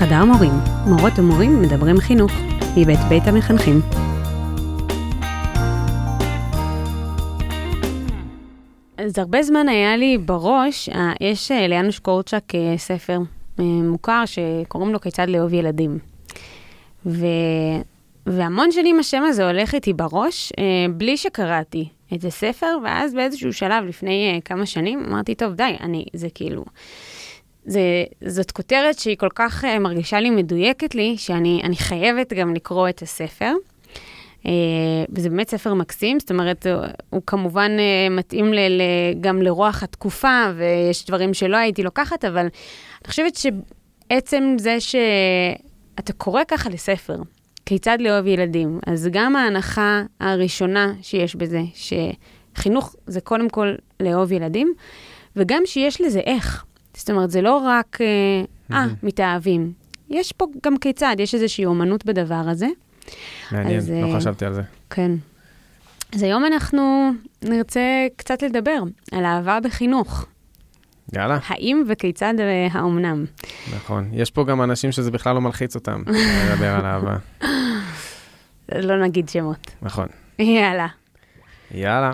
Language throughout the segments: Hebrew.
חדר מורים, מורות ומורים מדברים חינוך, מבית בית המחנכים. אז הרבה זמן היה לי בראש, אה, יש אה, ליאנוש קורצ'אק אה, ספר מוכר שקוראים לו כיצד לאהוב ילדים. ו... והמון שנים השם הזה הולך איתי בראש, בלי שקראתי את הספר, ואז באיזשהו שלב, לפני כמה שנים, אמרתי, טוב, די, אני, זה כאילו... זה, זאת כותרת שהיא כל כך uh, מרגישה לי מדויקת לי, שאני חייבת גם לקרוא את הספר. Uh, וזה באמת ספר מקסים, זאת אומרת, הוא, הוא כמובן מתאים ל, ל, גם לרוח התקופה, ויש דברים שלא הייתי לוקחת, אבל אני חושבת שעצם זה שאתה קורא ככה לספר, כיצד לאהוב ילדים, אז גם ההנחה הראשונה שיש בזה, שחינוך זה קודם כל לאהוב ילדים, וגם שיש לזה איך. זאת אומרת, זה לא רק, אה, אה מתאהבים. יש פה גם כיצד, יש איזושהי אומנות בדבר הזה. מעניין, אז, לא אה, חשבתי על זה. כן. אז היום אנחנו נרצה קצת לדבר על אהבה בחינוך. יאללה. האם וכיצד והאומנם. נכון. יש פה גם אנשים שזה בכלל לא מלחיץ אותם, לדבר על אהבה. לא נגיד שמות. נכון. יאללה. יאללה.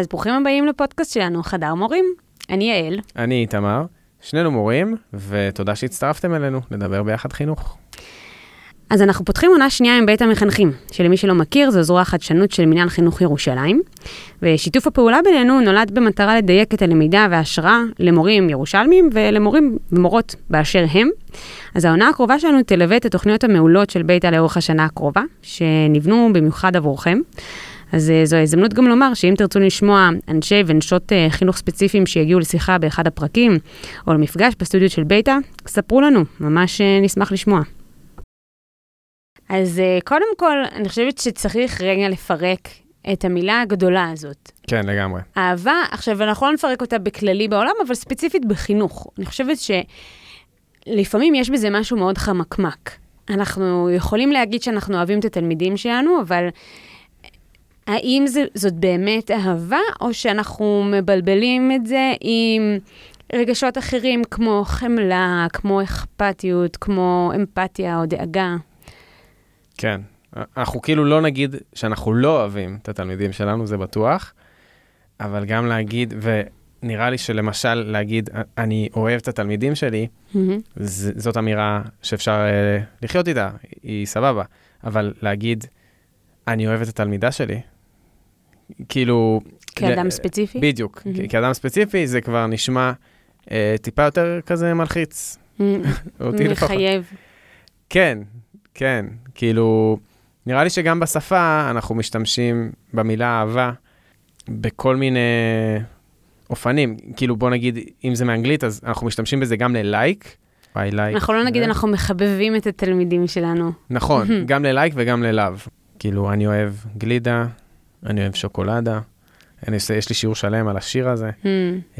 אז ברוכים הבאים לפודקאסט שלנו, חדר מורים. אני יעל. אני איתמר. שנינו מורים, ותודה שהצטרפתם אלינו לדבר ביחד חינוך. אז אנחנו פותחים עונה שנייה עם בית המחנכים, שלמי שלא מכיר, זו זרוע החדשנות של מנהל חינוך ירושלים. ושיתוף הפעולה בינינו נולד במטרה לדייק את הלמידה וההשראה למורים ירושלמים ולמורים ומורות באשר הם. אז העונה הקרובה שלנו תלווה את התוכניות המעולות של ביתה לאורך השנה הקרובה, שנבנו במיוחד עבורכם. אז uh, זו ההזדמנות גם לומר שאם תרצו לשמוע אנשי ונשות uh, חינוך ספציפיים שיגיעו לשיחה באחד הפרקים, או למפגש בסטודיו של ביתה, ספרו לנו, ממש uh, נשמח לשמוע. אז קודם כל, אני חושבת שצריך רגע לפרק את המילה הגדולה הזאת. כן, לגמרי. אהבה, עכשיו, אנחנו לא נפרק אותה בכללי בעולם, אבל ספציפית בחינוך. אני חושבת שלפעמים יש בזה משהו מאוד חמקמק. אנחנו יכולים להגיד שאנחנו אוהבים את התלמידים שלנו, אבל האם זה, זאת באמת אהבה, או שאנחנו מבלבלים את זה עם רגשות אחרים כמו חמלה, כמו אכפתיות, כמו אמפתיה או דאגה? כן. אנחנו כאילו לא נגיד שאנחנו לא אוהבים את התלמידים שלנו, זה בטוח, אבל גם להגיד, ונראה לי שלמשל להגיד, אני אוהב את התלמידים שלי, mm-hmm. ז, זאת אמירה שאפשר uh, לחיות איתה, היא סבבה, אבל להגיד, אני אוהב את התלמידה שלי, כאילו... כאדם ל... ספציפי? בדיוק. Mm-hmm. כאדם ספציפי זה כבר נשמע אה, טיפה יותר כזה מלחיץ. אותי לפחות. מחייב. כן, כן. כאילו, נראה לי שגם בשפה אנחנו משתמשים במילה אהבה בכל מיני אופנים. כאילו, בוא נגיד, אם זה מאנגלית, אז אנחנו משתמשים בזה גם ללייק. like, אנחנו לא נגיד, אנחנו מחבבים את התלמידים שלנו. נכון, גם ללייק וגם ללאו. כאילו, אני אוהב גלידה, אני אוהב שוקולדה. אני עושה, יש לי שיעור שלם על השיר הזה. Mm.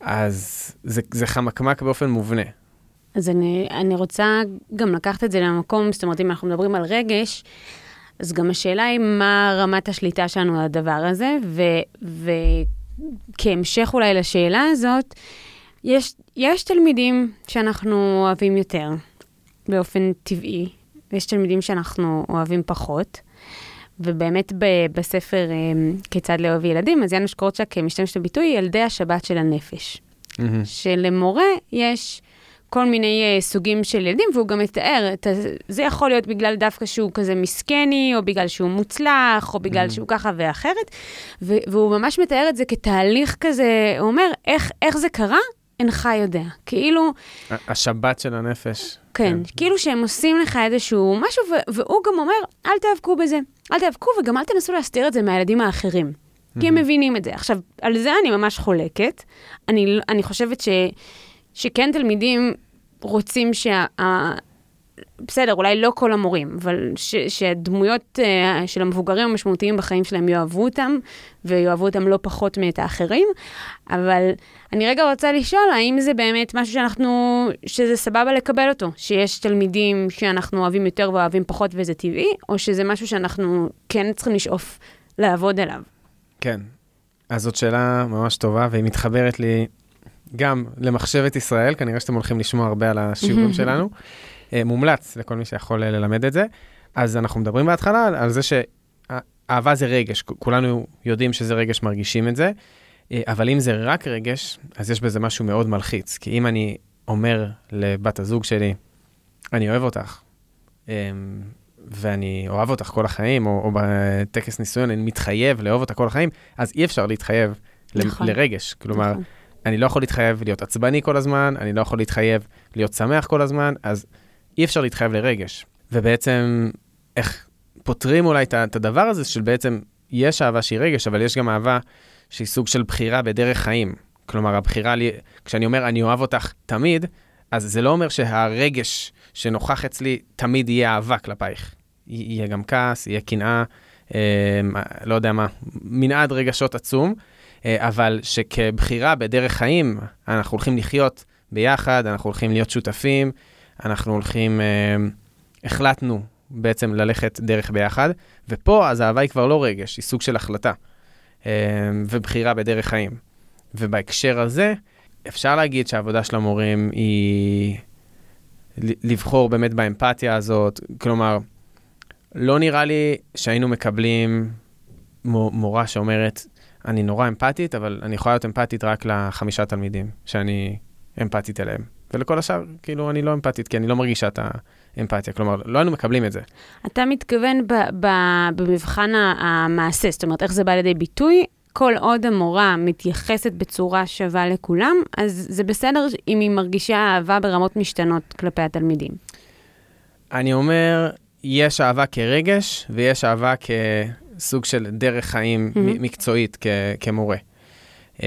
אז זה, זה חמקמק באופן מובנה. אז אני, אני רוצה גם לקחת את זה למקום, זאת אומרת, אם אנחנו מדברים על רגש, אז גם השאלה היא מה רמת השליטה שלנו על הדבר הזה, ו, וכהמשך אולי לשאלה הזאת, יש, יש תלמידים שאנחנו אוהבים יותר, באופן טבעי, ויש תלמידים שאנחנו אוהבים פחות. ובאמת ב- בספר um, כיצד לאהוב ילדים, אז יאנוש קורצ'אק משתמש בביטוי ילדי השבת של הנפש. Mm-hmm. שלמורה יש כל מיני uh, סוגים של ילדים, והוא גם מתאר, את, זה יכול להיות בגלל דווקא שהוא כזה מסכני, או בגלל שהוא מוצלח, או בגלל mm-hmm. שהוא ככה ואחרת, ו- והוא ממש מתאר את זה כתהליך כזה, הוא אומר, איך, איך זה קרה? אינך יודע. כאילו... השבת של הנפש. כן, כן, כאילו שהם עושים לך איזשהו משהו, והוא גם אומר, אל תיאבקו בזה. אל תיאבקו וגם אל תנסו להסתיר את זה מהילדים האחרים. כי הם מבינים את זה. עכשיו, על זה אני ממש חולקת. אני, אני חושבת ש, שכן תלמידים רוצים שה... בסדר, אולי לא כל המורים, אבל ש, שהדמויות uh, של המבוגרים המשמעותיים בחיים שלהם יאהבו אותם, ויאהבו אותם לא פחות מאת האחרים. אבל אני רגע רוצה לשאול, האם זה באמת משהו שאנחנו, שזה סבבה לקבל אותו? שיש תלמידים שאנחנו אוהבים יותר ואוהבים פחות וזה טבעי, או שזה משהו שאנחנו כן צריכים לשאוף לעבוד עליו? כן. אז זאת שאלה ממש טובה, והיא מתחברת לי גם למחשבת ישראל, כנראה שאתם הולכים לשמוע הרבה על השיעורים שלנו. אה, מומלץ לכל מי שיכול אה, ללמד את זה. אז אנחנו מדברים בהתחלה על זה שאהבה זה רגש, כולנו יודעים שזה רגש, מרגישים את זה, אה, אבל אם זה רק רגש, אז יש בזה משהו מאוד מלחיץ. כי אם אני אומר לבת הזוג שלי, אני אוהב אותך, ואני אוהב אותך כל החיים, או, או בטקס ניסיון אני מתחייב לאהוב אותה כל החיים, אז אי אפשר להתחייב נכון. לרגש. כלומר, נכון. אני לא יכול להתחייב להיות עצבני כל הזמן, אני לא יכול להתחייב להיות שמח כל הזמן, אז אי אפשר להתחייב לרגש. ובעצם, איך פותרים אולי את הדבר הזה של בעצם, יש אהבה שהיא רגש, אבל יש גם אהבה שהיא סוג של בחירה בדרך חיים. כלומר, הבחירה, לי, כשאני אומר אני אוהב אותך תמיד, אז זה לא אומר שהרגש שנוכח אצלי תמיד יהיה אהבה כלפייך. יהיה גם כעס, יהיה קנאה, אה, לא יודע מה, מנעד רגשות עצום, אה, אבל שכבחירה בדרך חיים, אנחנו הולכים לחיות ביחד, אנחנו הולכים להיות שותפים, אנחנו הולכים, אה, החלטנו בעצם ללכת דרך ביחד, ופה אז האהבה היא כבר לא רגש, היא סוג של החלטה, אה, ובחירה בדרך חיים. ובהקשר הזה, אפשר להגיד שהעבודה של המורים היא לבחור באמת באמפתיה הזאת, כלומר, לא נראה לי שהיינו מקבלים מורה שאומרת, אני נורא אמפתית, אבל אני יכולה להיות אמפתית רק לחמישה תלמידים שאני אמפתית אליהם. ולכל השאר, כאילו, אני לא אמפתית, כי אני לא מרגישה את האמפתיה. כלומר, לא היינו מקבלים את זה. אתה מתכוון ב- ב- במבחן המעשה, זאת אומרת, איך זה בא לידי ביטוי? כל עוד המורה מתייחסת בצורה שווה לכולם, אז זה בסדר אם היא מרגישה אהבה ברמות משתנות כלפי התלמידים. אני אומר, יש אהבה כרגש, ויש אהבה כסוג של דרך חיים mm-hmm. מקצועית כ- כמורה. Um,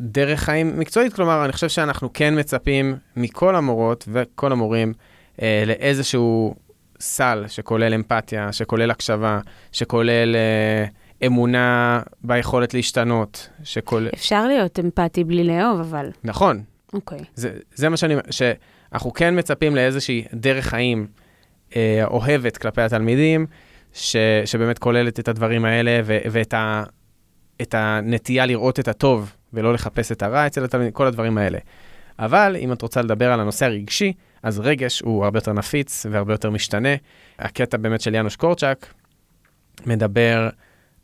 ודרך חיים מקצועית, כלומר, אני חושב שאנחנו כן מצפים מכל המורות וכל המורים uh, לאיזשהו סל שכולל אמפתיה, שכולל הקשבה, שכולל uh, אמונה ביכולת להשתנות, שכולל... אפשר להיות אמפתי בלי לאהוב, אבל... נכון. אוקיי. Okay. זה, זה מה שאני... שאנחנו כן מצפים לאיזושהי דרך חיים אה, אוהבת כלפי התלמידים, ש, שבאמת כוללת את הדברים האלה ו, ואת ה, את הנטייה לראות את הטוב ולא לחפש את הרע אצל התלמידים, כל הדברים האלה. אבל אם את רוצה לדבר על הנושא הרגשי, אז רגש הוא הרבה יותר נפיץ והרבה יותר משתנה. הקטע באמת של יאנוש קורצ'אק מדבר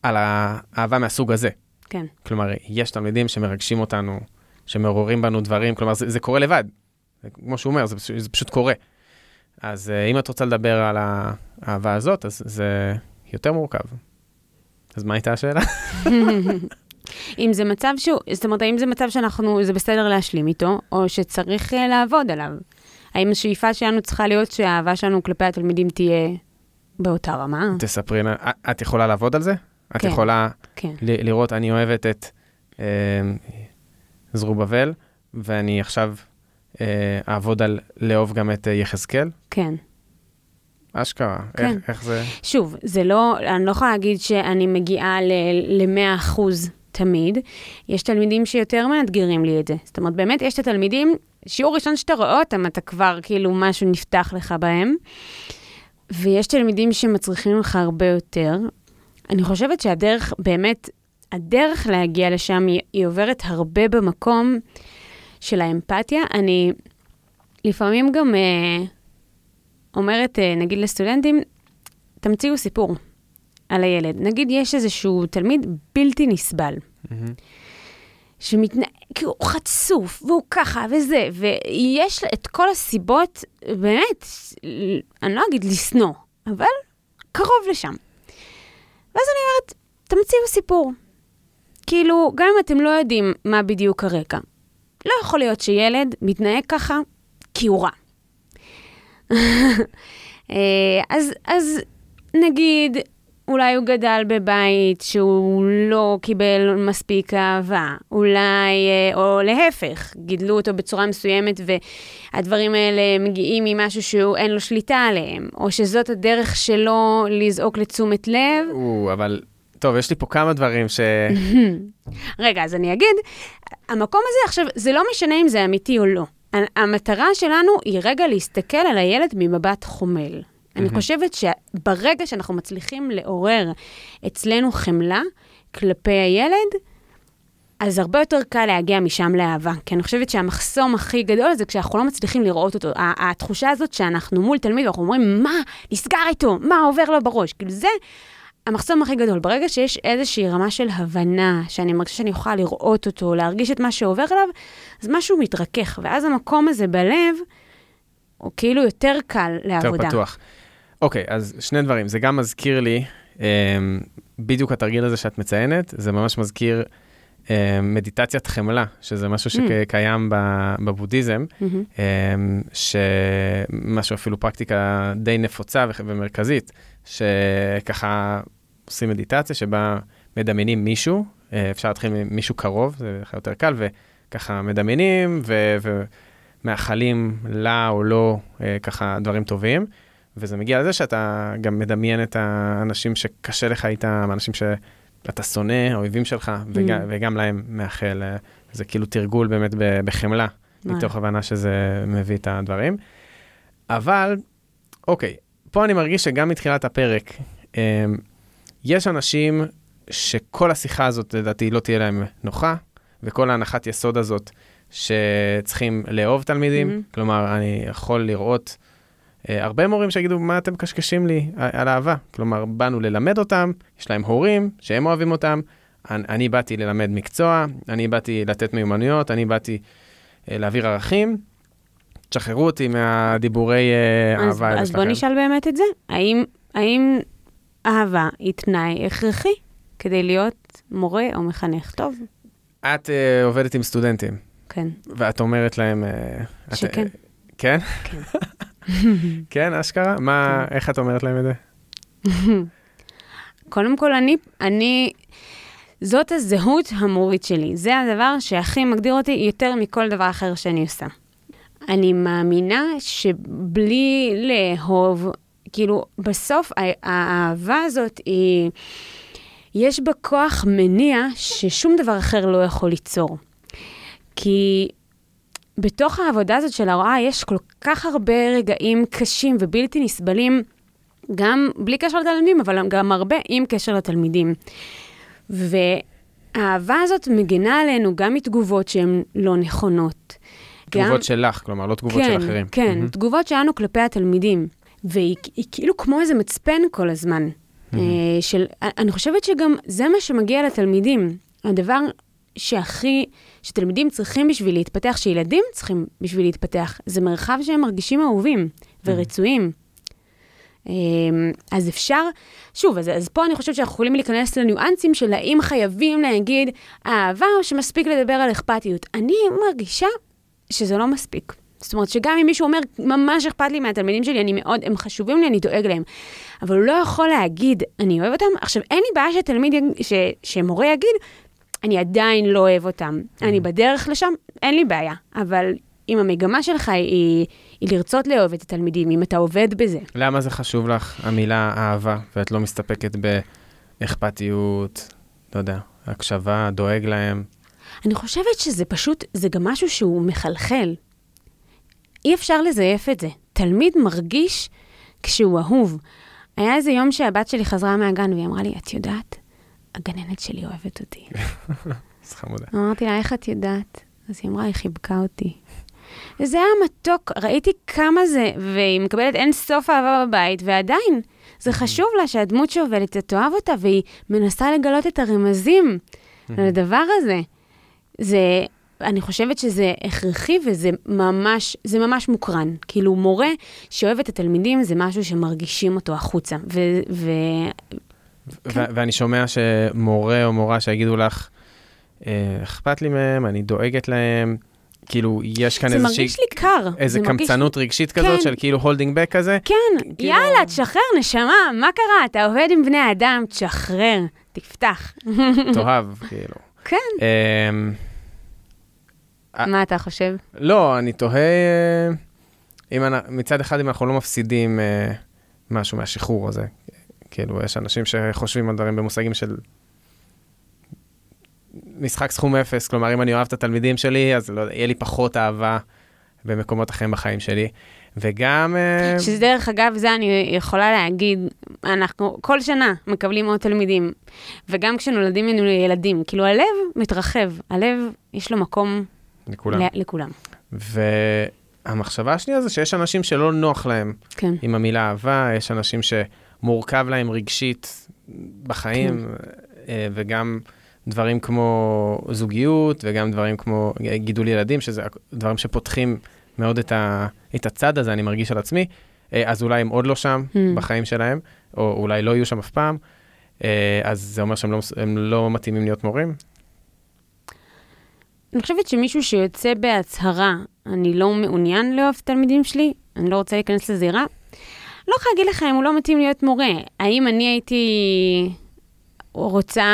על האהבה מהסוג הזה. כן. כלומר, יש תלמידים שמרגשים אותנו, שמעוררים בנו דברים, כלומר, זה, זה קורה לבד. כמו שהוא אומר, זה, זה פשוט קורה. אז uh, אם את רוצה לדבר על האהבה הזאת, אז זה יותר מורכב. אז מה הייתה השאלה? אם זה מצב שהוא, זאת אומרת, האם זה מצב שאנחנו, זה בסדר להשלים איתו, או שצריך uh, לעבוד עליו? האם השאיפה שלנו צריכה להיות שהאהבה שלנו כלפי התלמידים תהיה באותה רמה? תספרי, את יכולה לעבוד על זה? את כן, יכולה כן. ל- לראות, אני אוהבת את אה, זרובבל, ואני עכשיו אה, אעבוד על לאהוב גם את אה, יחזקאל? כן. אשכרה, כן. איך, איך זה? שוב, זה לא, אני לא יכולה להגיד שאני מגיעה ל-100% תמיד. יש תלמידים שיותר מאתגרים לי את זה. זאת אומרת, באמת, יש את התלמידים, שיעור ראשון שאתה רואה אותם, אתה כבר, כאילו, משהו נפתח לך בהם. ויש תלמידים שמצריכים לך הרבה יותר. אני חושבת שהדרך, באמת, הדרך להגיע לשם היא, היא עוברת הרבה במקום של האמפתיה. אני לפעמים גם אה, אומרת, אה, נגיד לסטודנטים, תמציאו סיפור על הילד. נגיד יש איזשהו תלמיד בלתי נסבל. Mm-hmm. שמתנהג, כי הוא חצוף, והוא ככה, וזה, ויש את כל הסיבות, באמת, אני לא אגיד לשנוא, אבל קרוב לשם. ואז אני אומרת, תמציאו סיפור. כאילו, גם אם אתם לא יודעים מה בדיוק הרקע, לא יכול להיות שילד מתנהג ככה כי הוא רע. אה, אז, אז נגיד, אולי הוא גדל בבית שהוא לא קיבל מספיק אהבה, אולי, אה, או להפך, גידלו אותו בצורה מסוימת והדברים האלה מגיעים ממשהו שהוא אין לו שליטה עליהם, או שזאת הדרך שלו לזעוק לתשומת לב. או, אבל טוב, יש לי פה כמה דברים ש... רגע, אז אני אגיד, המקום הזה עכשיו, זה לא משנה אם זה אמיתי או לא. המטרה שלנו היא רגע להסתכל על הילד ממבט חומל. אני חושבת שברגע שאנחנו מצליחים לעורר אצלנו חמלה, כלפי הילד, אז הרבה יותר קל להגיע משם לאהבה. כי אני חושבת שהמחסום הכי גדול זה כשאנחנו לא מצליחים לראות אותו. התחושה הזאת שאנחנו מול תלמיד ואנחנו אומרים, מה, נסגר איתו, מה עובר לו בראש? כאילו זה המחסום הכי גדול. ברגע שיש איזושהי רמה של הבנה, שאני מרגישה שאני יכולה לראות אותו, להרגיש את מה שעובר עליו, אז משהו מתרכך. ואז המקום הזה בלב, הוא כאילו יותר קל לעבודה. יותר פתוח. אוקיי, אז שני דברים. זה גם מזכיר לי, אה, בדיוק התרגיל הזה שאת מציינת, זה ממש מזכיר אה, מדיטציית חמלה, שזה משהו mm. שקיים בבודהיזם, mm-hmm. שמשהו אפילו פרקטיקה די נפוצה ומרכזית, שככה עושים מדיטציה שבה מדמיינים מישהו, אה, אפשר להתחיל ממישהו קרוב, זה יותר קל, וככה מדמיינים ומאחלים לה או לו ככה דברים טובים. וזה מגיע לזה שאתה גם מדמיין את האנשים שקשה לך איתם, אנשים ש... אתה שונא, האויבים שלך, וגם, mm. וגם להם מאחל. אה, זה כאילו תרגול באמת בחמלה, מתוך הבנה שזה מביא את הדברים. אבל, אוקיי, פה אני מרגיש שגם מתחילת הפרק, אמ, יש אנשים שכל השיחה הזאת, לדעתי, לא תהיה להם נוחה, וכל ההנחת יסוד הזאת שצריכים לאהוב תלמידים, mm-hmm. כלומר, אני יכול לראות הרבה מורים שיגידו, מה אתם מקשקשים לי על אהבה? כלומר, באנו ללמד אותם, יש להם הורים שהם אוהבים אותם, אני, אני באתי ללמד מקצוע, אני באתי לתת מיומנויות, אני באתי אה, להעביר ערכים. תשחררו אותי מהדיבורי אה, אז, אהבה. אז בוא נשאל באמת את זה. האם, האם אהבה היא תנאי הכרחי כדי להיות מורה או מחנך טוב? את אה, עובדת עם סטודנטים. כן. ואת אומרת להם... אה, שכן. את, כן? כן. כן, אשכרה? מה, כן. איך את אומרת להם את זה? קודם כל, אני, אני, זאת הזהות המורית שלי. זה הדבר שהכי מגדיר אותי יותר מכל דבר אחר שאני עושה. אני מאמינה שבלי לאהוב, כאילו, בסוף האהבה הזאת היא, יש בה כוח מניע ששום דבר אחר לא יכול ליצור. כי בתוך העבודה הזאת של ההוראה יש כל כך הרבה רגעים קשים ובלתי נסבלים, גם בלי קשר לתלמידים, אבל גם הרבה עם קשר לתלמידים. והאהבה הזאת מגינה עלינו גם מתגובות שהן לא נכונות. תגובות גם... שלך, כלומר, לא תגובות כן, של אחרים. כן, mm-hmm. תגובות שלנו כלפי התלמידים. והיא כאילו כמו איזה מצפן כל הזמן. Mm-hmm. של, אני חושבת שגם זה מה שמגיע לתלמידים. הדבר שהכי, שתלמידים צריכים בשביל להתפתח, שילדים צריכים בשביל להתפתח, זה מרחב שהם מרגישים אהובים ורצויים. אמ, אז אפשר, שוב, אז, אז פה אני חושבת שאנחנו יכולים להיכנס לניואנסים של האם חייבים להגיד אהבה או שמספיק לדבר על אכפתיות. אני מרגישה שזה לא מספיק. זאת אומרת שגם אם מישהו אומר, ממש אכפת לי מהתלמידים שלי, אני מאוד, הם חשובים לי, אני דואג להם. אבל הוא לא יכול להגיד, אני אוהב אותם. עכשיו, אין לי בעיה שתלמיד, ש, שמורה יגיד, אני עדיין לא אוהב אותם. אני mm. בדרך לשם, אין לי בעיה. אבל אם המגמה שלך היא, היא לרצות לאהוב את התלמידים, אם אתה עובד בזה. למה זה חשוב לך, המילה אהבה, ואת לא מסתפקת באכפתיות, לא יודע, הקשבה, דואג להם? אני חושבת שזה פשוט, זה גם משהו שהוא מחלחל. אי אפשר לזייף את זה. תלמיד מרגיש כשהוא אהוב. היה איזה יום שהבת שלי חזרה מהגן והיא אמרה לי, את יודעת, הגננת שלי אוהבת אותי. אז חמודה. אמרתי לה, איך את יודעת? אז היא אמרה, היא חיבקה אותי. וזה היה מתוק, ראיתי כמה זה, והיא מקבלת אין סוף אהבה בבית, ועדיין, זה חשוב לה שהדמות שעובדת, תאהב אותה, והיא מנסה לגלות את הרמזים לדבר הזה. זה, אני חושבת שזה הכרחי וזה ממש, זה ממש מוקרן. כאילו, מורה שאוהב את התלמידים זה משהו שמרגישים אותו החוצה. ו, ו, כן. ואני שומע שמורה או מורה שיגידו לך, אה, אכפת לי מהם, אני דואגת להם, כאילו, יש כאן איזושהי... זה מרגיש לי קר. איזה קמצנות מרגיש... רגשית כזאת, כן. של כאילו holding back כזה? כן, כאילו... יאללה, תשחרר, נשמה, מה קרה? אתה עובד עם בני אדם, תשחרר, תפתח. תאהב, כאילו. כן. אמ, מה אתה חושב? לא, אני תוהה, אם מצד אחד, אם אנחנו לא מפסידים אה, משהו מהשחרור הזה. כאילו, יש אנשים שחושבים על דברים במושגים של משחק סכום אפס, כלומר, אם אני אוהב את התלמידים שלי, אז לא, יהיה לי פחות אהבה במקומות אחרים בחיים שלי. וגם... אה, שזה דרך אגב, זה אני יכולה להגיד, אנחנו כל שנה מקבלים עוד תלמידים, וגם כשנולדים לנו ילדים, כאילו הלב מתרחב, הלב יש לו מקום לכולם. ל- לכולם. והמחשבה השנייה זה שיש אנשים שלא נוח להם כן. עם המילה אהבה, יש אנשים שמורכב להם רגשית בחיים, אה, וגם דברים כמו זוגיות, וגם דברים כמו גידול ילדים, שזה דברים שפותחים מאוד את, ה, את הצד הזה, אני מרגיש על עצמי, אה, אז אולי הם עוד לא שם Mm. בחיים שלהם, או אולי לא יהיו שם אף פעם, אה, אז זה אומר שהם לא, לא מתאימים להיות מורים. אני חושבת שמישהו שיוצא בהצהרה, אני לא מעוניין לאהוב את התלמידים שלי, אני לא רוצה להיכנס לזירה, לא יכולה להגיד לך אם הוא לא מתאים להיות מורה. האם אני הייתי רוצה,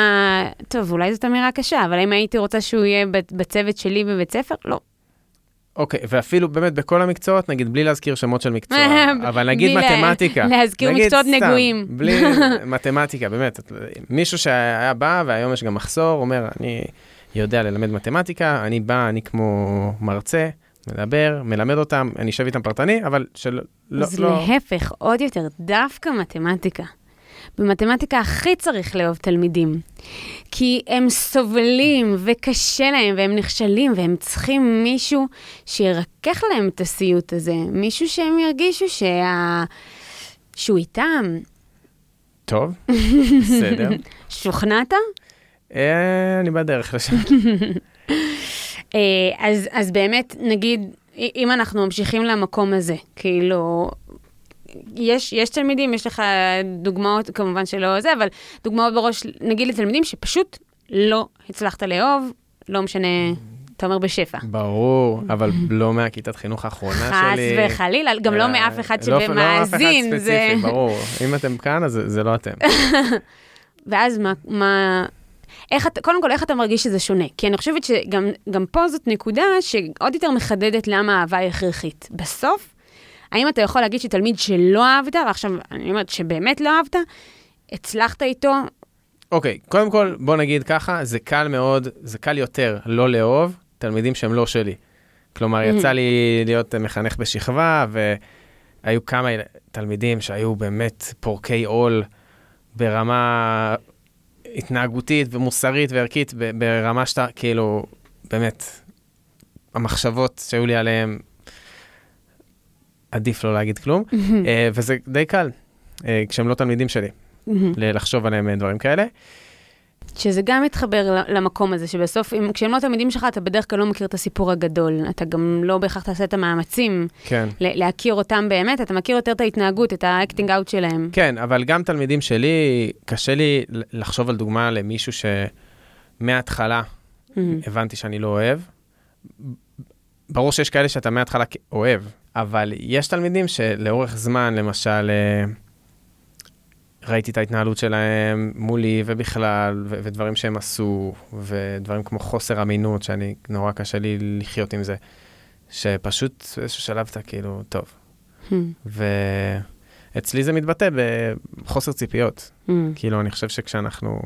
טוב, אולי זאת אמירה קשה, אבל האם הייתי רוצה שהוא יהיה בצוות שלי בבית ספר? לא. אוקיי, ואפילו באמת בכל המקצועות, נגיד בלי להזכיר שמות של מקצוע, אבל נגיד מתמטיקה. להזכיר נגיד מקצועות סתם, נגועים. בלי מתמטיקה, באמת. מישהו שהיה בא, והיום יש גם מחסור, אומר, אני יודע ללמד מתמטיקה, אני בא, אני כמו מרצה, מדבר, מלמד אותם, אני אשב איתם פרטני, אבל שלא... לא, אז לא, להפך, עוד יותר, דווקא מתמטיקה. במתמטיקה הכי צריך לאהוב תלמידים. כי הם סובלים וקשה להם והם נכשלים והם צריכים מישהו שירכך להם את הסיוט הזה. מישהו שהם ירגישו שה... שהוא איתם. טוב, בסדר. שוכנעת? אה, אני בדרך לשם. אה, אז, אז באמת, נגיד, אם אנחנו ממשיכים למקום הזה, כאילו, יש, יש תלמידים, יש לך דוגמאות, כמובן שלא זה, אבל דוגמאות בראש, נגיד לתלמידים שפשוט לא הצלחת לאהוב, לא משנה, אתה אומר בשפע. ברור, אבל לא מהכיתת חינוך האחרונה חס שלי. וחלילה, גם לא אה, מאף אחד לא- לא אף אחד שמאזין. זה... ספציפי, ברור. אם אתם כאן, אז זה- זה לא אתם. ואז מה, מה, איך אתה, קודם כל, איך אתה מרגיש שזה שונה? כי אני חושבת שגם גם פה זאת נקודה שעוד יותר מחדדת למה האהבה היא הכרחית. בסוף, האם אתה יכול להגיד שתלמיד שלא אהבת, ועכשיו אני אומרת שבאמת לא אהבת, הצלחת איתו, אוקיי, קודם כל, בוא נגיד ככה, זה קל מאוד, זה קל יותר לא לאהוב תלמידים שהם לא שלי. כלומר, יצא לי להיות מחנך בשכבה, והיו כמה תלמידים שהיו באמת פורקי עול ברמה התנהגותית ומוסרית וערכית, ברמה שאתה, כאילו, באמת, המחשבות שהיו לי עליהם, עדיף לא להגיד כלום, אה, וזה די קל, אה, כשהם לא תלמידים שלי, לחשוב עליהם אה, דברים כאלה. שזה גם מתחבר למקום הזה, שבסוף, אם, כשהם לא תלמידים שלך, אתה בדרך כלל לא מכיר את הסיפור הגדול. אתה גם לא בהכרח תעשה את המאמצים כן. להכיר אותם באמת, אתה מכיר יותר את ההתנהגות, את ה acting out שלהם. כן, אבל גם תלמידים שלי, קשה לי לחשוב על דוגמה למישהו שמההתחלה מהמם. הבנתי שאני לא אוהב. ברור שיש כאלה שאתה מההתחלה אוהב, אבל יש תלמידים שלאורך זמן, למשל, אה, ראיתי את ההתנהלות שלהם מולי ובכלל, ו- ודברים שהם עשו, ודברים כמו חוסר אמינות, שאני, נורא קשה לי לחיות עם זה, שפשוט באיזשהו שלב אתה כאילו, טוב. מהמם. ואצלי זה מתבטא בחוסר ציפיות. מהמם. כאילו, אני חושב שכשאנחנו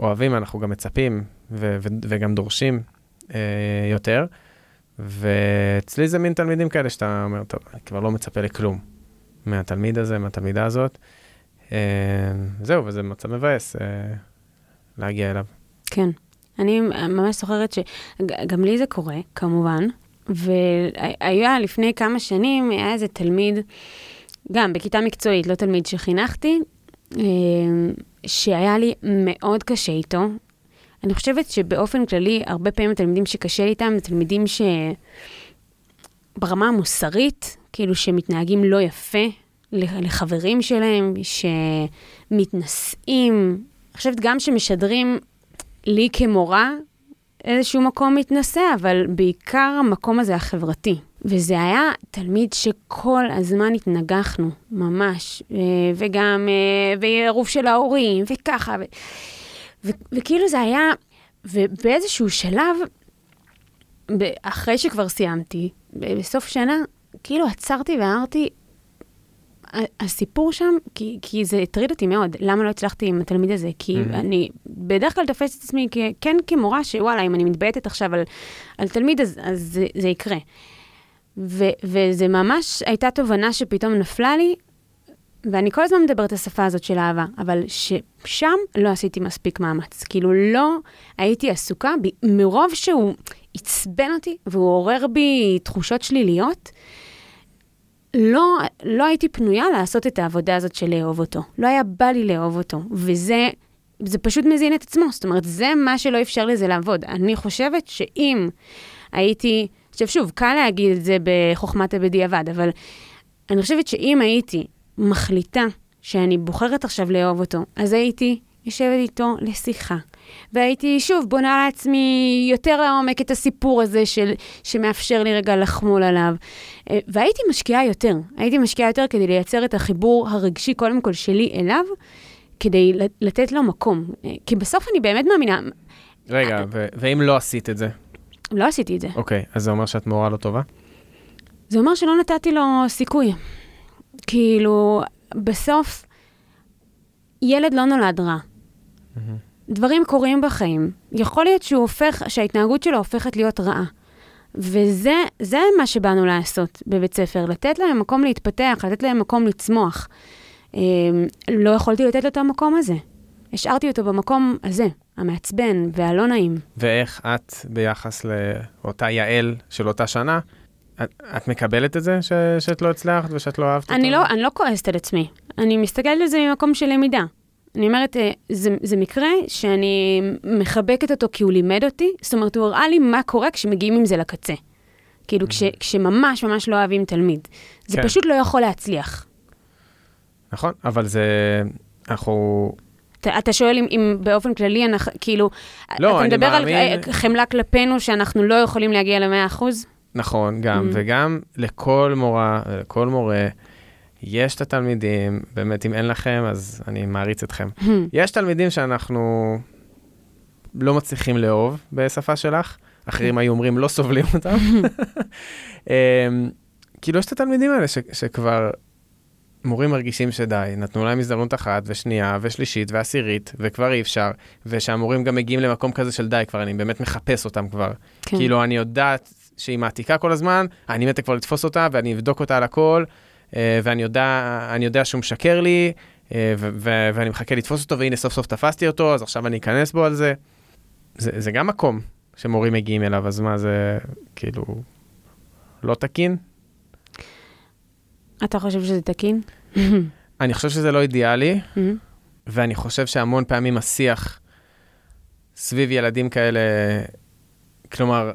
אוהבים, אנחנו גם מצפים ו- ו- וגם דורשים אה, יותר. ואצלי זה מין תלמידים כאלה שאתה אומר, טוב, אני כבר לא מצפה לכלום מהתלמיד הזה, מהתלמידה הזאת. אה, זהו, וזה מצב מבאס אה, להגיע אליו. כן. אני ממש זוכרת שגם לי זה קורה, כמובן, והיה לפני כמה שנים, היה איזה תלמיד, גם בכיתה מקצועית, לא תלמיד שחינכתי, אה, שהיה לי מאוד קשה איתו. אני חושבת שבאופן כללי, הרבה פעמים התלמידים שקשה לי איתם, זה תלמידים שברמה המוסרית, כאילו שמתנהגים לא יפה לחברים שלהם, שמתנשאים. אני חושבת גם שמשדרים לי כמורה איזשהו מקום מתנשא, אבל בעיקר המקום הזה החברתי. וזה היה תלמיד שכל הזמן התנגחנו, ממש, ו- וגם, אה, ועירוב של ההורים, וככה, ו- ו- וכאילו זה היה, ובאיזשהו שלב, אחרי שכבר סיימתי, בסוף שנה, כאילו עצרתי ואמרתי, הסיפור שם, כי, כי זה הטריד אותי מאוד, למה לא הצלחתי עם התלמיד הזה? כי מהמם. אני בדרך כלל תופסת את עצמי כ- כן כמורה, שוואלה, אם אני מתבייתת עכשיו על, על תלמיד, אז, אז זה, זה יקרה. ו- וזה ממש הייתה תובנה שפתאום נפלה לי, ואני כל הזמן מדברת את השפה הזאת של אהבה, אבל ששם לא עשיתי מספיק מאמץ. כאילו, לא הייתי עסוקה, ב- מרוב שהוא עצבן אותי והוא עורר בי תחושות שליליות, לא, לא הייתי פנויה לעשות את העבודה הזאת של לאהוב אותו. לא היה בא לי לאהוב אותו, וזה זה פשוט מזין את עצמו. זאת אומרת, זה מה שלא אפשר לזה לעבוד. אני חושבת שאם הייתי, עכשיו שוב, קל להגיד את זה בחוכמת הבדיעבד, אבל אני חושבת שאם הייתי מחליטה שאני בוחרת עכשיו לאהוב אותו, אז הייתי יושבת איתו לשיחה. והייתי, שוב, בונה לעצמי יותר לעומק את הסיפור הזה של, שמאפשר לי רגע לחמול עליו. אה, והייתי משקיעה יותר. הייתי משקיעה יותר כדי לייצר את החיבור הרגשי, קודם כל, שלי אליו, כדי לתת לו מקום. אה, כי בסוף אני באמת מאמינה... רגע, ו- ואם לא עשית את זה? לא עשיתי את זה. אוקיי, אז זה אומר שאת מורה לא טובה? זה אומר שלא נתתי לו סיכוי. כאילו, בסוף, ילד לא נולד רע. דברים קורים בחיים. יכול להיות שהוא הופך, שההתנהגות שלו הופכת להיות רעה. וזה מה שבאנו לעשות בבית ספר, לתת להם מקום להתפתח, לתת להם מקום לצמוח. אה, לא יכולתי לתת לו את המקום הזה. השארתי אותו במקום הזה, המעצבן והלא נעים. ואיך את, ביחס לאותה יעל של אותה שנה, את, את מקבלת את זה ש, שאת לא הצלחת ושאת לא אהבת אני אותו? לא, אני לא כועסת על עצמי. אני מסתכלת על זה ממקום של למידה. אני אומרת, אה, זה, זה מקרה שאני מחבקת אותו כי הוא לימד אותי, זאת אומרת, הוא הראה לי מה קורה כשמגיעים עם זה לקצה. כאילו, כש, mm-hmm. כשממש ממש לא אוהבים תלמיד. זה כן. פשוט לא יכול להצליח. נכון, אבל זה, אנחנו... אתה, אתה שואל אם, אם באופן כללי, אנחנו, כאילו, לא, אתה מדבר מאמין... על אה, חמלה כלפינו שאנחנו לא יכולים להגיע ל-100%? נכון, גם, mm-hmm. וגם לכל מורה, לכל מורה, יש את התלמידים, באמת, אם אין לכם, אז אני מעריץ אתכם. יש תלמידים שאנחנו לא מצליחים לאהוב בשפה שלך, אחרים היו אומרים לא סובלים אותם. אמ, כאילו, יש את התלמידים האלה ש, שכבר מורים מרגישים שדי, נתנו להם הזדמנות אחת ושנייה ושלישית ועשירית, וכבר אי אפשר, ושהמורים גם מגיעים למקום כזה של די, כבר אני באמת מחפש אותם כבר. כן. כאילו, אני יודעת שהיא מעתיקה כל הזמן, אני מתה כבר לתפוס אותה ואני אבדוק אותה על הכל. אה, ואני יודע, יודע שהוא משקר לי, אה, ואני מחכה לתפוס אותו, והנה סוף סוף תפסתי אותו, אז עכשיו אני אכנס בו על זה. זה, זה גם מקום שמורים מגיעים אליו, אז מה זה כאילו לא תקין? אתה חושב שזה תקין? אני חושב שזה לא אידיאלי. ואני חושב שהמון פעמים השיח סביב ילדים כאלה, כלומר,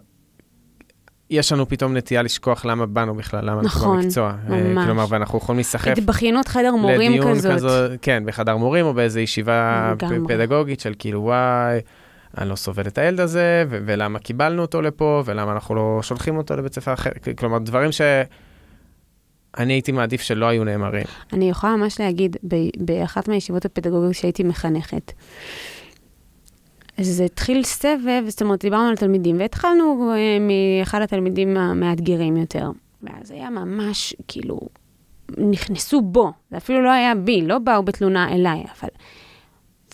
יש לנו פתאום נטייה לשכוח למה באנו בכלל, למה נכון, אנחנו במקצוע. אה, ממש. כלומר, ואנחנו יכולים להיסחף... התבכיינות חדר מורים כזאת. כזו, כן, בחדר מורים או באיזו ישיבה פדגוגית של כאילו, וואי, אני לא סובל את הילד הזה, ו- ולמה קיבלנו אותו לפה, ולמה אנחנו לא שולחים אותו לבית ספר אחר. כלומר, דברים ש... אני הייתי מעדיף שלא היו נאמרים. אני יכולה ממש להגיד, באחת מהישיבות הפדגוגיות שהייתי מחנכת, אז התחיל סבב, זאת אומרת, דיברנו על תלמידים, והתחלנו uh, מאחד התלמידים המאתגרים יותר. ואז היה ממש, כאילו, נכנסו בו, זה אפילו לא היה בי, לא באו בתלונה אליי, אבל...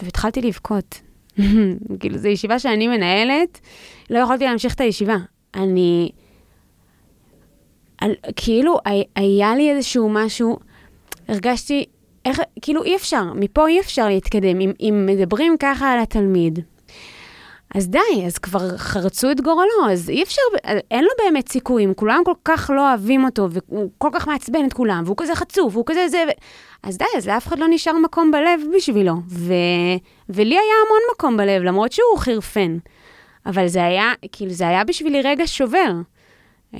והתחלתי לבכות. כאילו, זו ישיבה שאני מנהלת, לא יכולתי להמשיך את הישיבה. אני... על, כאילו, היה לי איזשהו משהו, הרגשתי, איך, כאילו, אי אפשר, מפה אי אפשר להתקדם. אם, אם מדברים ככה על התלמיד, אז די, אז כבר חרצו את גורלו, אז אי אפשר, אין לו באמת סיכויים, כולם כל כך לא אוהבים אותו, והוא כל כך מעצבן את כולם, והוא כזה חצוף, והוא כזה זה, ו... אז די, אז לאף אחד לא נשאר מקום בלב בשבילו. ו... ולי היה המון מקום בלב, למרות שהוא חירפן. אבל זה היה, כאילו, זה היה בשבילי רגע שובר. אמ,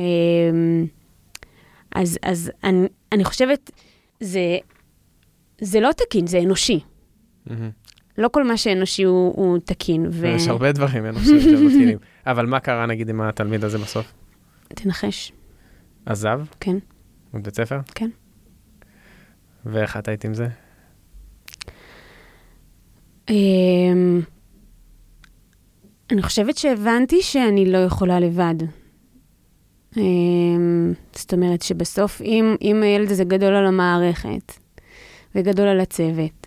אז, אז אני, אני חושבת, זה, זה לא תקין, זה אנושי. Mm-hmm. לא כל מה שאנושי הוא, הוא תקין. ו... יש הרבה דברים אנושיים שהם תקינים. אבל מה קרה, נגיד, עם התלמיד הזה בסוף? תנחש. עזב? כן. בבית ספר? כן. ואיך את היית עם זה? אמ, אני חושבת שהבנתי שאני לא יכולה לבד. אמ, זאת אומרת שבסוף, אם, אם הילד הזה גדול על המערכת וגדול על הצוות,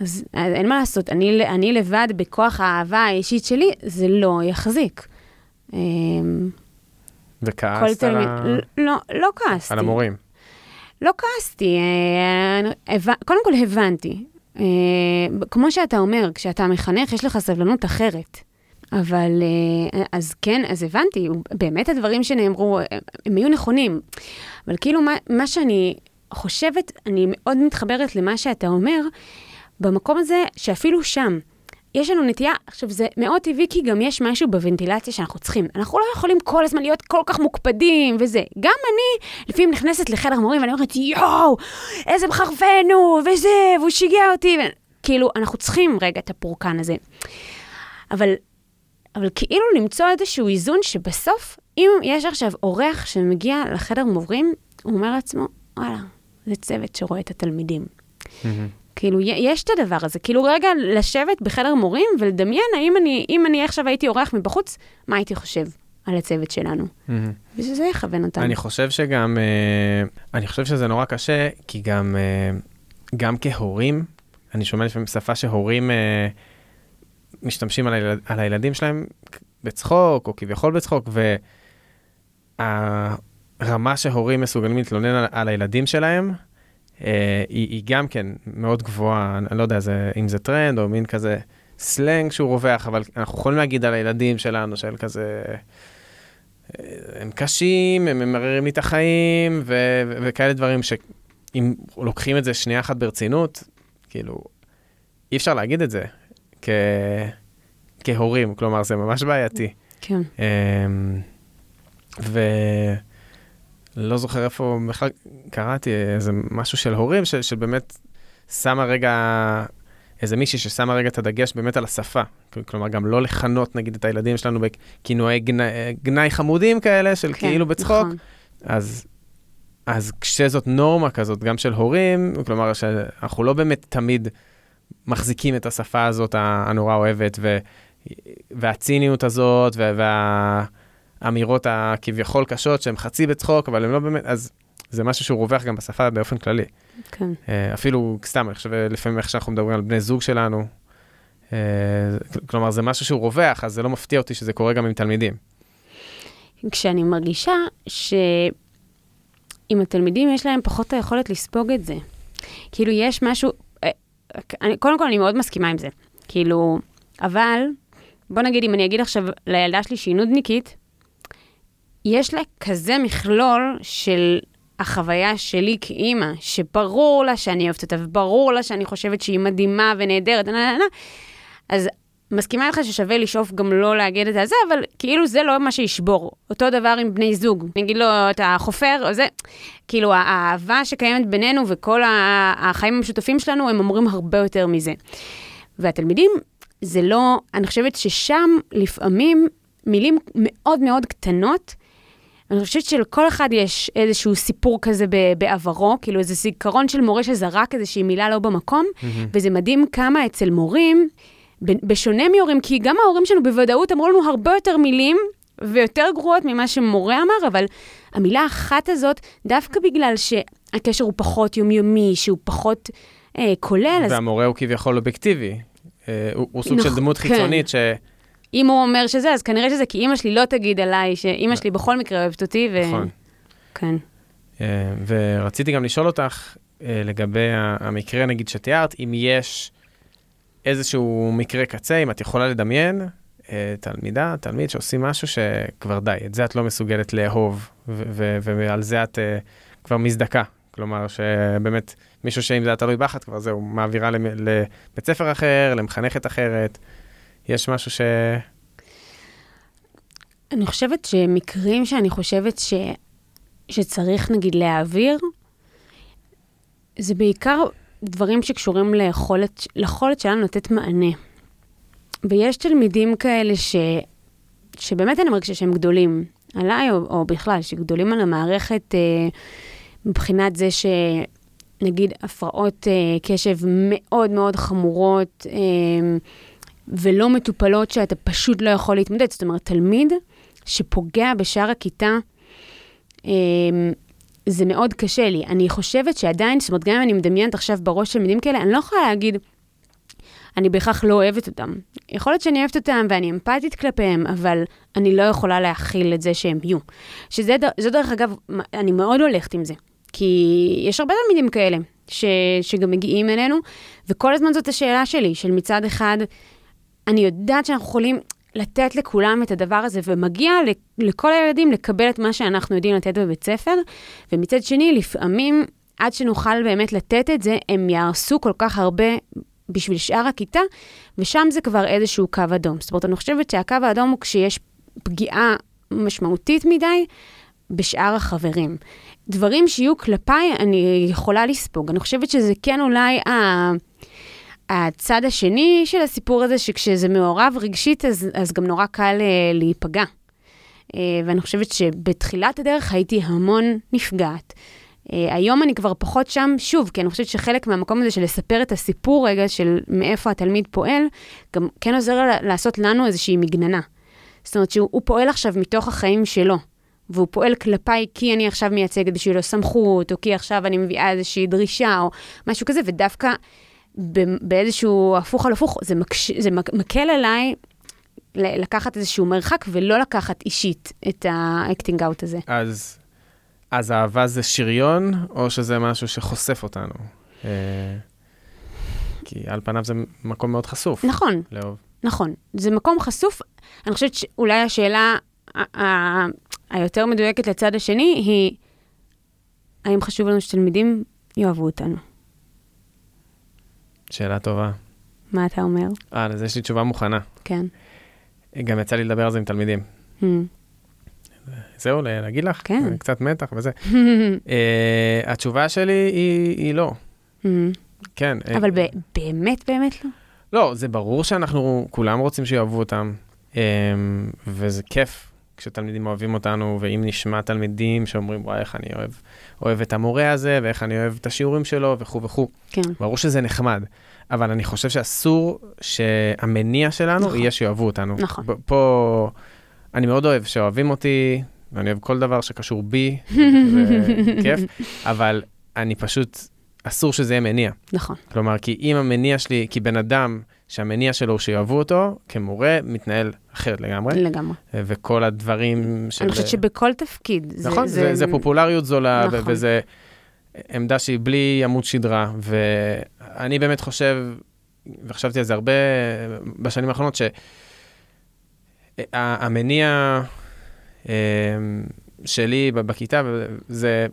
אז, אז אין מה לעשות, אני, אני לבד בכוח האהבה האישית שלי, זה לא יחזיק. אמ, וכעסת על, ה... לא, לא כעסתי. על המורים. לא כעסתי, אה, קודם כל הבנתי. אה, כמו שאתה אומר, כשאתה מחנך, יש לך סבלנות אחרת. אבל אה, אז כן, אז הבנתי, באמת הדברים שנאמרו, הם היו נכונים. אבל כאילו, מה, מה שאני חושבת, אני מאוד מתחברת למה שאתה אומר, במקום הזה, שאפילו שם, יש לנו נטייה, עכשיו זה מאוד טבעי כי גם יש משהו בוונטילציה שאנחנו צריכים. אנחנו לא יכולים כל הזמן להיות כל כך מוקפדים וזה. גם אני לפעמים נכנסת לחדר מורים ואני אומרת, יואו, איזה מחרפן הוא, וזה, והוא שיגע אותי. ו... כאילו, אנחנו צריכים רגע את הפורקן הזה. אבל, אבל כאילו למצוא איזשהו איזון שבסוף, אם יש עכשיו אורח שמגיע לחדר מורים, הוא אומר לעצמו, וואלה, זה צוות שרואה את התלמידים. Mm-hmm. כאילו, יש את הדבר הזה. כאילו, רגע, לשבת בחדר מורים ולדמיין, האם אני, אם אני עכשיו הייתי אורח מבחוץ, מה הייתי חושב על הצוות שלנו? Mm-hmm. ושזה יכוון אותנו. אני חושב שגם, אה, אני חושב שזה נורא קשה, כי גם, אה, גם כהורים, אני שומע לפעמים שפה שהורים אה, משתמשים על, הילד, על הילדים שלהם בצחוק, או כביכול בצחוק, והרמה שהורים מסוגלים להתלונן על, על הילדים שלהם, היא, היא גם כן מאוד גבוהה, אני לא יודע זה, אם זה טרנד או מין כזה סלנג שהוא רווח, אבל אנחנו יכולים להגיד על הילדים שלנו, של כזה, אה, הם קשים, הם ממררים לי את החיים, ו- ו- וכאלה דברים שאם לוקחים את זה שנייה אחת ברצינות, כאילו, אי אפשר להגיד את זה כ- כהורים, כלומר, זה ממש בעייתי. כן. אמ, ו... לא זוכר איפה בכלל קראתי איזה משהו של הורים, ש, שבאמת שמה רגע, איזה מישהי ששמה רגע את הדגש באמת על השפה. כלומר, גם לא לכנות נגיד את הילדים שלנו בכינויי גנאי, גנאי חמודים כאלה, של כן, כאילו בצחוק. נכון. אז, אז כשזאת נורמה כזאת, גם של הורים, כלומר, שאנחנו לא באמת תמיד מחזיקים את השפה הזאת הנורא אוהבת, ו, והציניות הזאת, וה... האמירות הכביכול קשות שהן חצי בצחוק, אבל הן לא באמת, אז זה משהו שהוא רווח גם בשפה באופן כללי. כן. אה, אפילו, סתם, אני חושב, לפעמים איך שאנחנו מדברים על בני זוג שלנו, אה, כלומר, זה משהו שהוא רווח, אז זה לא מפתיע אותי שזה קורה גם עם תלמידים. כשאני מרגישה שעם התלמידים יש להם פחות היכולת לספוג את זה. כאילו, יש משהו, אה, אני, קודם כל, אני מאוד מסכימה עם זה. כאילו, אבל, בוא נגיד, אם אני אגיד עכשיו לילדה שלי שהיא נודניקית, יש לה כזה מכלול של החוויה שלי כאימא, שברור לה שאני אוהבת אותה, וברור לה שאני חושבת שהיא מדהימה ונהדרת, אז מסכימה לך ששווה לשאוף גם לא להגיד את זה, אבל כאילו זה לא מה שישבור. אותו דבר עם בני זוג. נגיד לו, אתה חופר, או זה, כאילו האהבה שקיימת בינינו וכל החיים המשותפים שלנו, הם אומרים הרבה יותר מזה. והתלמידים, זה לא, אני חושבת ששם לפעמים מילים מאוד מאוד קטנות, אני חושבת שלכל אחד יש איזשהו סיפור כזה בעברו, כאילו איזה זיכרון של מורה שזרק איזושהי מילה לא במקום, mm-hmm. וזה מדהים כמה אצל מורים, בשונה מהורים, כי גם ההורים שלנו בוודאות אמרו לנו הרבה יותר מילים ויותר גרועות ממה שמורה אמר, אבל המילה האחת הזאת, דווקא בגלל שהקשר הוא פחות יומיומי, שהוא פחות אה, כולל, והמורה אז... הוא כביכול אובייקטיבי. אה, הוא, הוא סוג נכ... של דמות כן. חיצונית ש... אם הוא אומר שזה, אז כנראה שזה כי אימא שלי לא תגיד עליי, שאימא שלי בכל מקרה אוהבת אותי, ו... נכון. כן. אה, ורציתי גם לשאול אותך אה, לגבי המקרה, נגיד, שתיארת, אם יש איזשהו מקרה קצה, אם את יכולה לדמיין אה, תלמידה, תלמיד שעושים משהו שכבר די, את זה את לא מסוגלת לאהוב, ועל זה את כבר מזדכה. כלומר, שבאמת מישהו שאם זה היה תלוי בך, את כבר זהו, מעבירה לבית ספר אחר, למחנכת אחרת. יש משהו ש... אני חושבת שמקרים שאני חושבת ש... שצריך נגיד להעביר, זה בעיקר דברים שקשורים ליכולת, ליכולת שלנו לתת מענה. ויש תלמידים כאלה ש... שבאמת אני מרגישה שהם גדולים עליי, או, או בכלל, שגדולים על המערכת אה, מבחינת זה שנגיד הפרעות אה, קשב מאוד מאוד חמורות, אה, ולא מטופלות שאתה פשוט לא יכול להתמודד. זאת אומרת, תלמיד שפוגע בשאר הכיתה, אמ, זה מאוד קשה לי. אני חושבת שעדיין, זאת אומרת, גם אם אני מדמיינת עכשיו בראש תלמידים כאלה, אני לא יכולה להגיד, אני בהכרח לא אוהבת אותם. יכול להיות שאני אוהבת אותם ואני אמפתית כלפיהם, אבל אני לא יכולה להכיל את זה שהם יהיו. שזה, זה דרך אגב, אני מאוד הולכת עם זה. כי יש הרבה תלמידים כאלה, ש, שגם מגיעים אלינו, וכל הזמן זאת השאלה שלי, של מצד אחד, אני יודעת שאנחנו יכולים לתת לכולם את הדבר הזה, ומגיע לכל הילדים לקבל את מה שאנחנו יודעים לתת בבית ספר, ומצד שני, לפעמים, עד שנוכל באמת לתת את זה, הם יהרסו כל כך הרבה בשביל שאר הכיתה, ושם זה כבר איזשהו קו אדום. זאת אומרת, אני חושבת שהקו האדום הוא כשיש פגיעה משמעותית מדי בשאר החברים. דברים שיהיו כלפיי, אני יכולה לספוג. אני חושבת שזה כן אולי ה... הצד השני של הסיפור הזה, שכשזה מעורב רגשית, אז, אז גם נורא קל uh, להיפגע. Uh, ואני חושבת שבתחילת הדרך הייתי המון נפגעת. Uh, היום אני כבר פחות שם, שוב, כי אני חושבת שחלק מהמקום הזה של לספר את הסיפור רגע של מאיפה התלמיד פועל, גם כן עוזר לעשות לנו איזושהי מגננה. זאת אומרת שהוא פועל עכשיו מתוך החיים שלו. והוא פועל כלפיי כי אני עכשיו מייצגת בשבילו סמכות, או כי עכשיו אני מביאה איזושהי דרישה, או משהו כזה, ודווקא באיזשהו הפוך על הפוך, זה, מקש, זה מקל עליי לקחת איזשהו מרחק ולא לקחת אישית את ה acting out הזה. אז, אז אהבה זה שריון, או שזה משהו שחושף אותנו? אה, כי על פניו זה מקום מאוד חשוף. נכון. לאהוב. נכון. זה מקום חשוף. אני חושבת שאולי השאלה היותר מדויקת לצד השני היא, האם חשוב לנו שתלמידים יאהבו אותנו? שאלה טובה. מה אתה אומר? אה, אז יש לי תשובה מוכנה. כן. גם יצא לי לדבר על זה עם תלמידים. Hmm. זהו, להגיד לך? כן. קצת מתח וזה. uh, התשובה שלי היא, היא לא. Hmm. כן. אבל uh, באמת, באמת לא? לא, זה ברור שאנחנו, כולם רוצים שיאהבו אותם, um, וזה כיף כשתלמידים אוהבים אותנו, ואם נשמע תלמידים שאומרים, וואי, איך אני אוהב, אוהב את המורה הזה, ואיך אני אוהב את השיעורים שלו, וכו' וכו'. כן. ברור שזה נחמד, אבל אני חושב שאסור שהמניע שלנו נכון. יהיה שיאהבו אותנו. נכון. פה, אני מאוד אוהב שאוהבים אותי, ואני אוהב כל דבר שקשור בי, זה כיף, אבל אני פשוט, אסור שזה יהיה מניע. נכון. כלומר, כי אם המניע שלי, כי בן אדם שהמניע שלו הוא שיאהבו אותו, כמורה מתנהל אחרת לגמרי. לגמרי. וכל הדברים של... אני חושבת שבכל תפקיד. נכון, זה, זה, זה פופולריות זולה, נכון. וזה עמדה שהיא בלי עמוד שדרה, ואני באמת חושב, וחשבתי על זה הרבה בשנים האחרונות, שהמניע אה, שלי בכיתה זה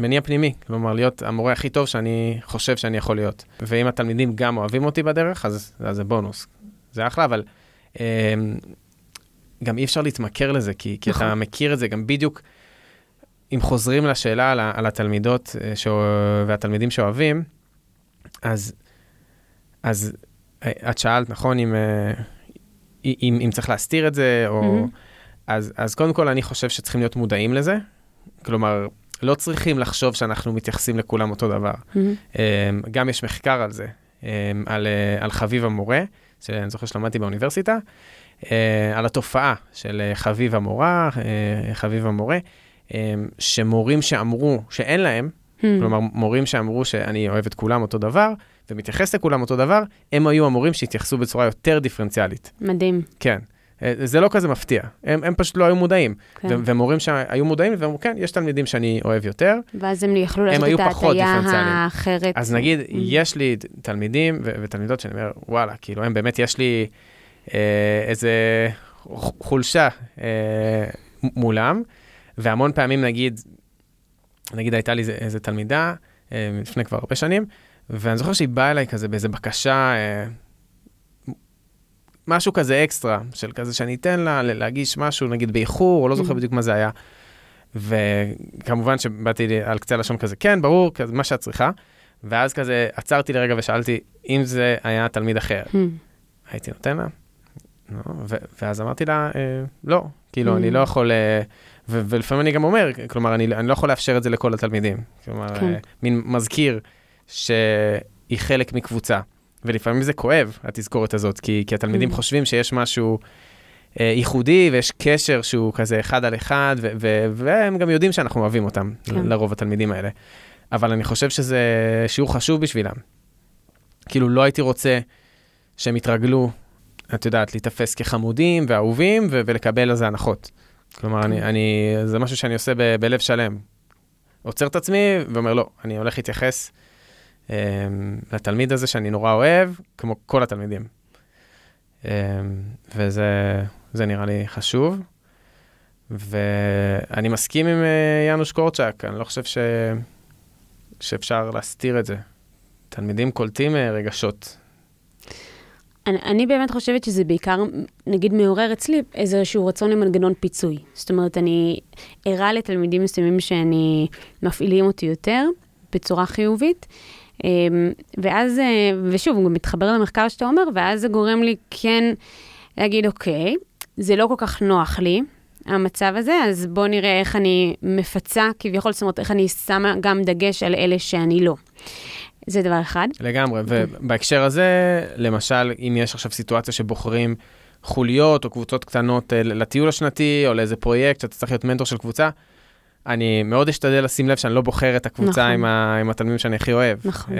מניע פנימי, כלומר להיות המורה הכי טוב שאני חושב שאני יכול להיות. ואם התלמידים גם אוהבים אותי בדרך, אז, אז זה בונוס. זה אחלה, אבל אה, גם אי אפשר להתמכר לזה, כי, כי אתה נכון. מכיר את זה גם בדיוק, אם חוזרים לשאלה על, על התלמידות אה, ש... והתלמידים שאוהבים, אז, אז אה, את שאלת, נכון, אם, אה, אם, אם צריך להסתיר את זה, או... Mm-hmm. אז, אז קודם כל, אני חושב שצריכים להיות מודעים לזה. כלומר, לא צריכים לחשוב שאנחנו מתייחסים לכולם אותו דבר. Mm-hmm. גם יש מחקר על זה, אמ, על, אה, על חביב המורה, שאני זוכר שלמדתי באוניברסיטה, אה, על התופעה של אה, חביב המורה, חביב המורה, אמ, שמורים שאמרו שאין להם, mm-hmm. כלומר, מורים שאמרו שאני אוהב את כולם אותו דבר, ומתייחס לכולם אותו דבר, הם היו המורים שהתייחסו בצורה יותר דיפרנציאלית. מדהים. כן. אה, זה לא כזה מפתיע, הם, הם פשוט לא היו מודעים. כן. ומורים שהיו מודעים ואמרו, כן, יש תלמידים שאני אוהב יותר. ואז הם יכלו לעשות את ההטייה האחרת. אז נגיד, mm. יש לי תלמידים ו- ותלמידות שאני אומר, וואלה, כאילו, הם באמת, יש לי אה, איזה חולשה אה, מולם, והמון פעמים, נגיד, נגיד הייתה לי איזה תלמידה, אה, לפני כבר הרבה שנים, ואני זוכר שהיא באה אליי כזה באיזה בקשה, אה, משהו כזה אקסטרה, של כזה שאני אתן לה להגיש משהו, נגיד באיחור, או לא זוכר mm. בדיוק מה זה היה. וכמובן שבאתי על קצה הלשון כזה, כן, ברור, כזה, מה שאת צריכה. ואז כזה עצרתי לרגע ושאלתי, אם זה היה תלמיד אחר, mm. הייתי נותן לה? לא, ו- ואז אמרתי לה, אה, לא, כאילו. אני לא יכול, אה, ו- ולפעמים אני גם אומר, כלומר, אני, אני לא יכול לאפשר את זה לכל התלמידים. כלומר, כן. אה, מין מזכיר שהיא חלק מקבוצה. ולפעמים זה כואב, התזכורת הזאת, כי, כי התלמידים mm. חושבים שיש משהו אה, ייחודי ויש קשר שהוא כזה אחד על אחד, ו- ו- והם גם יודעים שאנחנו אוהבים אותם, כן. לרוב התלמידים האלה. אבל אני חושב שזה שיעור חשוב בשבילם. כאילו, לא הייתי רוצה שהם יתרגלו, את יודעת, להיתפס כחמודים ואהובים ו- ולקבל על זה הנחות. כלומר, אני, אני, זה משהו שאני עושה ב- בלב שלם. עוצר את עצמי ואומר, לא, אני הולך להתייחס לתלמיד הזה שאני נורא אוהב, כמו כל התלמידים. Um, וזה נראה לי חשוב. ואני מסכים עם uh, יאנוש קורצ'אק, אני לא חושב ש... שאפשר להסתיר את זה. תלמידים קולטים uh, רגשות. אני, אני באמת חושבת שזה בעיקר, נגיד, מעורר אצלי איזשהו רצון למנגנון פיצוי. זאת אומרת, אני ערה לתלמידים מסוימים שאני, מפעילים אותי יותר, בצורה חיובית. אמ, ואז, אה, ושוב, הוא גם מתחבר למחקר שאתה אומר, ואז זה גורם לי כן להגיד, אוקיי, זה לא כל כך נוח לי, המצב הזה, אז בואו נראה איך אני מפצה כביכול, זאת אומרת, איך אני שמה גם דגש על אלה שאני לא. זה דבר אחד. לגמרי, ובהקשר הזה, למשל, אם יש עכשיו סיטואציה שבוחרים חוליות או קבוצות קטנות אה, לטיול השנתי, או לאיזה פרויקט שאתה צריך להיות מנטור של קבוצה, אני מאוד אשתדל לשים לב שאני לא בוחר את הקבוצה נכון. עם, ה, עם התלמידים שאני הכי אוהב. נכון. Uh,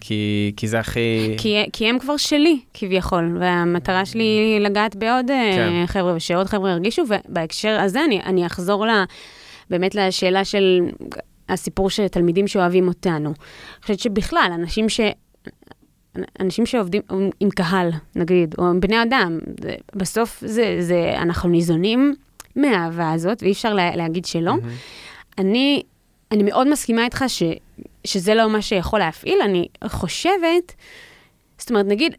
כי, כי זה הכי... כי, כי הם כבר שלי, כביכול, והמטרה שלי היא לגעת בעוד אה, כן. חבר'ה, ושעוד חבר'ה ירגישו, ובהקשר הזה אני, אני אחזור ל, באמת לשאלה של הסיפור של תלמידים שאוהבים אותנו. אני חושבת שבכלל, אנשים ש... אנשים שעובדים עם קהל, נגיד, או עם בני אדם, זה, בסוף זה, זה, אנחנו ניזונים מהאהבה הזאת, ואי אפשר לה, להגיד שלא. Mm-hmm. אני, אני מאוד מסכימה איתך ש, שזה לא מה שיכול להפעיל, אני חושבת, זאת אומרת, נגיד,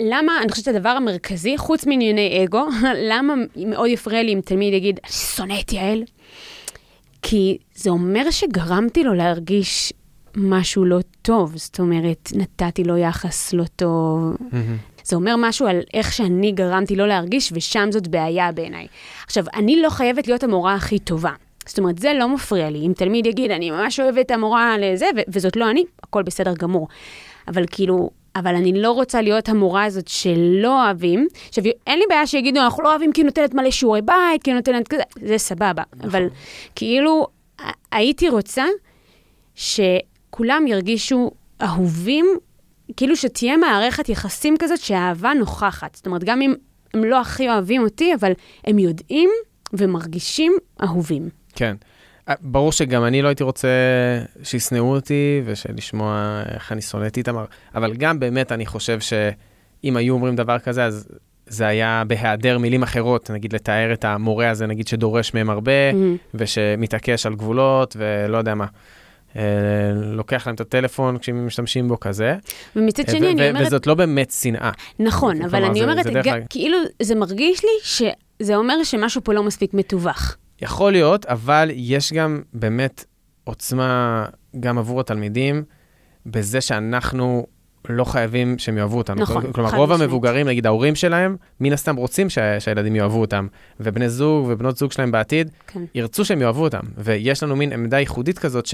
למה, אני חושבת שהדבר המרכזי, חוץ מענייני אגו, למה מאוד יפריע לי אם תלמיד יגיד, אני שונא את יעל? כי זה אומר שגרמתי לו להרגיש משהו לא טוב, זאת אומרת, נתתי לו יחס לא טוב. זה אומר משהו על איך שאני גרמתי לו להרגיש, ושם זאת בעיה בעיניי. עכשיו, אני לא חייבת להיות המורה הכי טובה. זאת אומרת, זה לא מפריע לי. אם תלמיד יגיד, אני ממש אוהבת את המורה לזה, ו- וזאת לא אני, הכל בסדר גמור. אבל כאילו, אבל אני לא רוצה להיות המורה הזאת שלא אוהבים. עכשיו, אין לי בעיה שיגידו, אנחנו לא אוהבים כי היא נותנת מלא שיעורי בית, כי היא נותנת כזה, זה סבבה. נכון. אבל כאילו, הייתי רוצה שכולם ירגישו אהובים, כאילו שתהיה מערכת יחסים כזאת שהאהבה נוכחת. זאת אומרת, גם אם הם לא הכי אוהבים אותי, אבל הם יודעים ומרגישים אהובים. כן. אה, ברור שגם אני לא הייתי רוצה שישנאו אותי ושלשמוע איך אני שונא את איתמר, אבל גם באמת אני חושב שאם היו אומרים דבר כזה, אז זה היה בהיעדר מילים אחרות, נגיד לתאר את המורה הזה, נגיד שדורש מהם הרבה, mm-hmm. ושמתעקש על גבולות ולא יודע מה. אה, לוקח להם את הטלפון כשהם משתמשים בו כזה. ומצד אה, שני, אני אומרת... וזאת לא באמת שנאה. נכון, אבל אני אומרת, כאילו, זה מרגיש לי שזה אומר שמשהו פה לא מספיק מתווך. יכול להיות, אבל יש גם באמת עוצמה גם עבור התלמידים, בזה שאנחנו לא חייבים שהם יאהבו אותנו. נכון, כלומר, רוב משמעית. המבוגרים, נגיד ההורים שלהם, מן הסתם רוצים שה, שהילדים יאהבו אותם, ובני זוג ובנות זוג שלהם בעתיד, כן. ירצו שהם יאהבו אותם. ויש לנו מין עמדה ייחודית כזאת,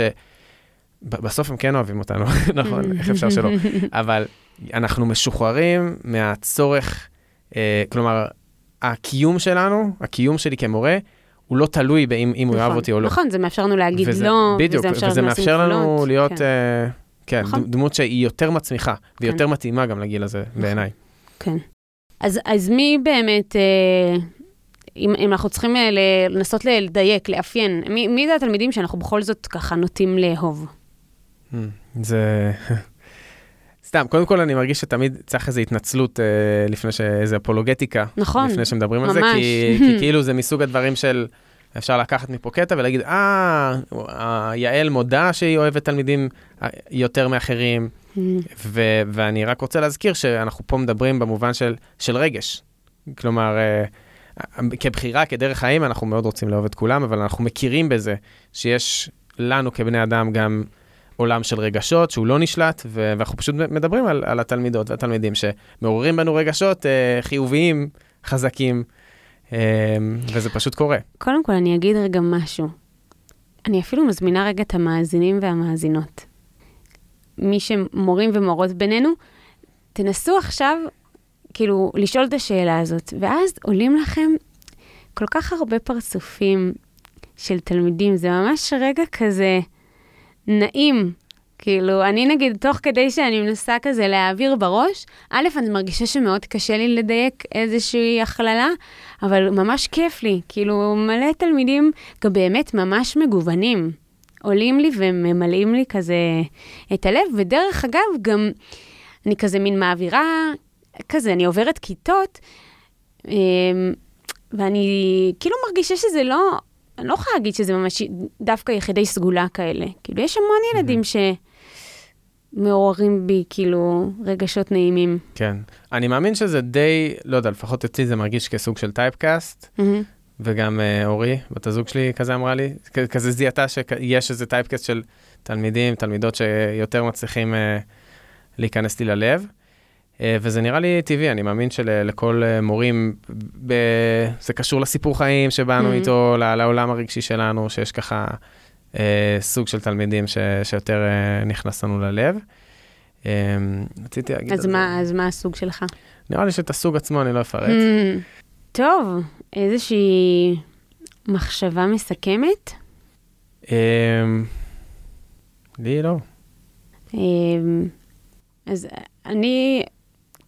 שבסוף הם כן אוהבים אותנו, נכון? איך אפשר שלא? אבל אנחנו משוחררים מהצורך, אה, כלומר, הקיום שלנו, הקיום שלי כמורה, הוא לא תלוי באם נכון, הוא יאהב אותי או לא. נכון, זה מאפשר לנו להגיד וזה, לא, בדיוק, וזה וזה מאפשר לנו להיות, כן, uh, כן נכון. דמות שהיא יותר מצמיחה, כן. ויותר מתאימה גם לגיל הזה, נכון. בעיניי. כן. אז, אז מי באמת, אה, אם, אם אנחנו צריכים אה, לנסות לדייק, לאפיין, מי, מי זה התלמידים שאנחנו בכל זאת ככה נוטים לאהוב? Hmm, זה... סתם, קודם כל אני מרגיש שתמיד צריך איזו התנצלות אה, לפני ש... איזו אפולוגטיקה. נכון, לפני שמדברים ממש. על זה, כי, כי כאילו זה מסוג הדברים של... אפשר לקחת מפה קטע ולהגיד, אה, יעל מודה שהיא אוהבת תלמידים אה, יותר מאחרים, mm. ו- ואני רק רוצה להזכיר שאנחנו פה מדברים במובן של, של רגש. כלומר, אה, כבחירה, כדרך חיים, אנחנו מאוד רוצים לאהוב את כולם, אבל אנחנו מכירים בזה שיש לנו כבני אדם גם עולם של רגשות שהוא לא נשלט, ואנחנו פשוט מדברים על, על התלמידות והתלמידים שמעוררים בנו רגשות אה, חיוביים, חזקים, אה, וזה פשוט קורה. קודם כל, אני אגיד רגע משהו. אני אפילו מזמינה רגע את המאזינים והמאזינות. מי שמורים ומורות בינינו, תנסו עכשיו, כאילו, לשאול את השאלה הזאת, ואז עולים לכם כל כך הרבה פרצופים של תלמידים, זה ממש רגע כזה... נעים כאילו, אני נגיד, תוך כדי שאני מנסה כזה להעביר בראש, א', אני מרגישה שמאוד קשה לי לדייק איזושהי הכללה, אבל ממש כיף לי. כאילו, מלא תלמידים גם באמת ממש מגוונים. עולים לי וממלאים לי כזה את הלב, ודרך אגב, גם אני כזה מין מעבירה, כזה, אני עוברת כיתות, אמ, ואני כאילו מרגישה שזה לא, אני לא יכולה להגיד שזה ממש דווקא יחידי סגולה כאלה. כאילו, יש המון ילדים שמעוררים בי, כאילו, רגשות נעימים. כן. אני מאמין שזה די, לא יודע, לפחות אצלי זה מרגיש כסוג של טייפקאסט, וגם uh, אורי, בת הזוג שלי, כזה אמרה לי, כזה זיהתה שיש איזה טייפקאסט של תלמידים, תלמידות שיותר מצליחים uh, להיכנס לי ללב. Uh, וזה נראה לי טבעי, אני מאמין שלכל uh, מורים, ב... זה קשור לסיפור חיים שבאנו mm-hmm. איתו, לעולם הרגשי שלנו, שיש ככה uh, סוג של תלמידים ש... שיותר uh, נכנס לנו ללב. Um, רציתי להגיד... אז, מה, אז מה הסוג שלך? נראה לי שאת הסוג עצמו אני לא אפרט. Mm-hmm. טוב, איזושהי מחשבה מסכמת? אמ, לי לא. אמ, אז אני,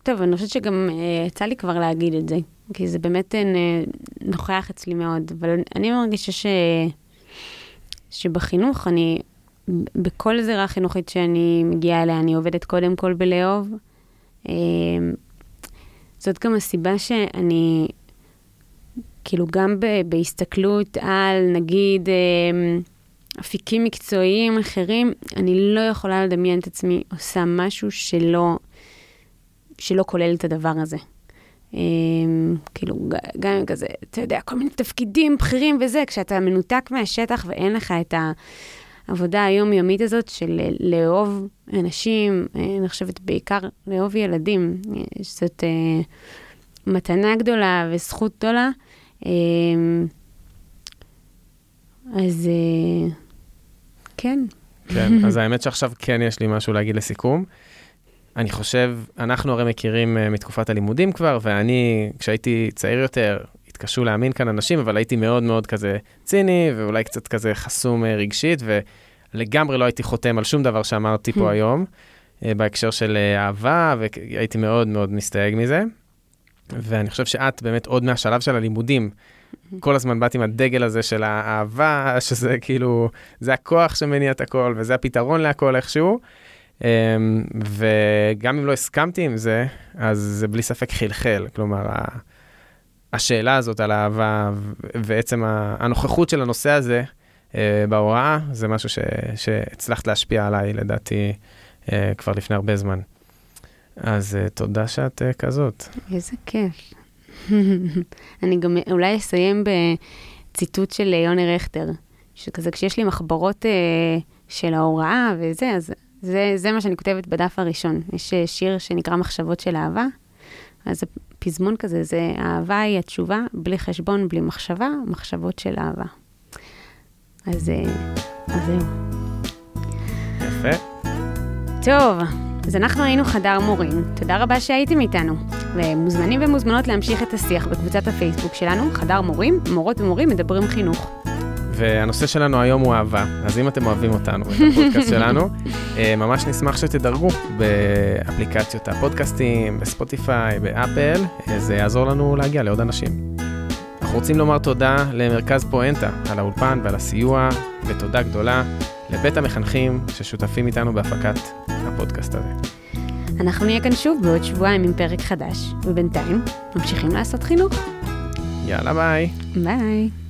טוב, אני חושבת שגם אה, יצא לי כבר להגיד את זה, כי זה באמת אה, נוכח אצלי מאוד, אבל אני מרגישה ש... שבחינוך, אני, בכל זירה חינוכית שאני מגיעה אליה, אני עובדת קודם כל בלאהוב. אמ, זאת גם הסיבה שאני כאילו גם בהסתכלות על, נגיד, אפיקים מקצועיים אחרים, אני לא יכולה לדמיין את עצמי עושה משהו שלא, שלא כולל את הדבר הזה. אמ, כאילו, גם כזה, אתה יודע, כל מיני תפקידים בכירים וזה, כשאתה מנותק מהשטח ואין לך את העבודה היומיומית הזאת של לאהוב אנשים, אה, אני חושבת בעיקר לאהוב ילדים. זאת uh, מתנה גדולה וזכות גדולה. אמ, אז אה, כן. כן, אז האמת שעכשיו כן יש לי משהו להגיד לסיכום. אני חושב, אנחנו הרי מכירים uh, מתקופת הלימודים כבר, ואני, כשהייתי צעיר יותר, התקשו להאמין כאן אנשים, אבל הייתי מאוד מאוד כזה ציני, ואולי קצת כזה חסום uh, רגשית, ולגמרי לא הייתי חותם על שום דבר שאמרתי פה היום, uh, בהקשר של אהבה, והייתי מאוד מאוד מסתייג מזה. ואני חושב שאת באמת עוד מהשלב של הלימודים, כל הזמן באת עם הדגל הזה של האהבה, שזה כאילו, זה הכוח שמניע את הכל, וזה הפתרון להכל איכשהו. אמ, וגם אם לא הסכמתי עם זה, אז זה בלי ספק חלחל. כלומר, השאלה הזאת על האהבה ועצם הנוכחות של הנושא הזה אה, בהוראה, זה משהו ש, שהצלחת להשפיע עליי, לדעתי, אה, כבר לפני הרבה זמן. אז uh, תודה שאת כזאת. איזה כיף. אני גם אולי אסיים בציטוט של יוני רכטר, שכזה כשיש לי מחברות uh, של ההוראה וזה, אז זה, זה מה שאני כותבת בדף הראשון. יש uh, שיר שנקרא מחשבות של אהבה, אז פזמון כזה, זה אהבה היא התשובה, בלי חשבון, בלי מחשבה, מחשבות של אהבה. אז, uh, אז זהו. יפה. טוב. אז אנחנו היינו חדר מורים, תודה רבה שהייתם איתנו. ומוזמנים ומוזמנות להמשיך את השיח בקבוצת הפייסבוק שלנו, חדר מורים, מורות ומורים מדברים חינוך. והנושא שלנו היום הוא אהבה, אז אם אתם אוהבים אותנו, את הפודקאסט שלנו, אה, ממש נשמח שתדרגו באפליקציות הפודקאסטים, בספוטיפיי, באפל, אה, זה יעזור לנו להגיע לעוד אנשים. אנחנו רוצים לומר תודה למרכז פואנטה על האולפן ועל הסיוע, ותודה גדולה לבית המחנכים ששותפים איתנו בהפקת הפודקאסט הזה. אנחנו נהיה כאן שוב בעוד שבועיים עם פרק חדש, ובינתיים ממשיכים לעשות חינוך. יאללה ביי. ביי.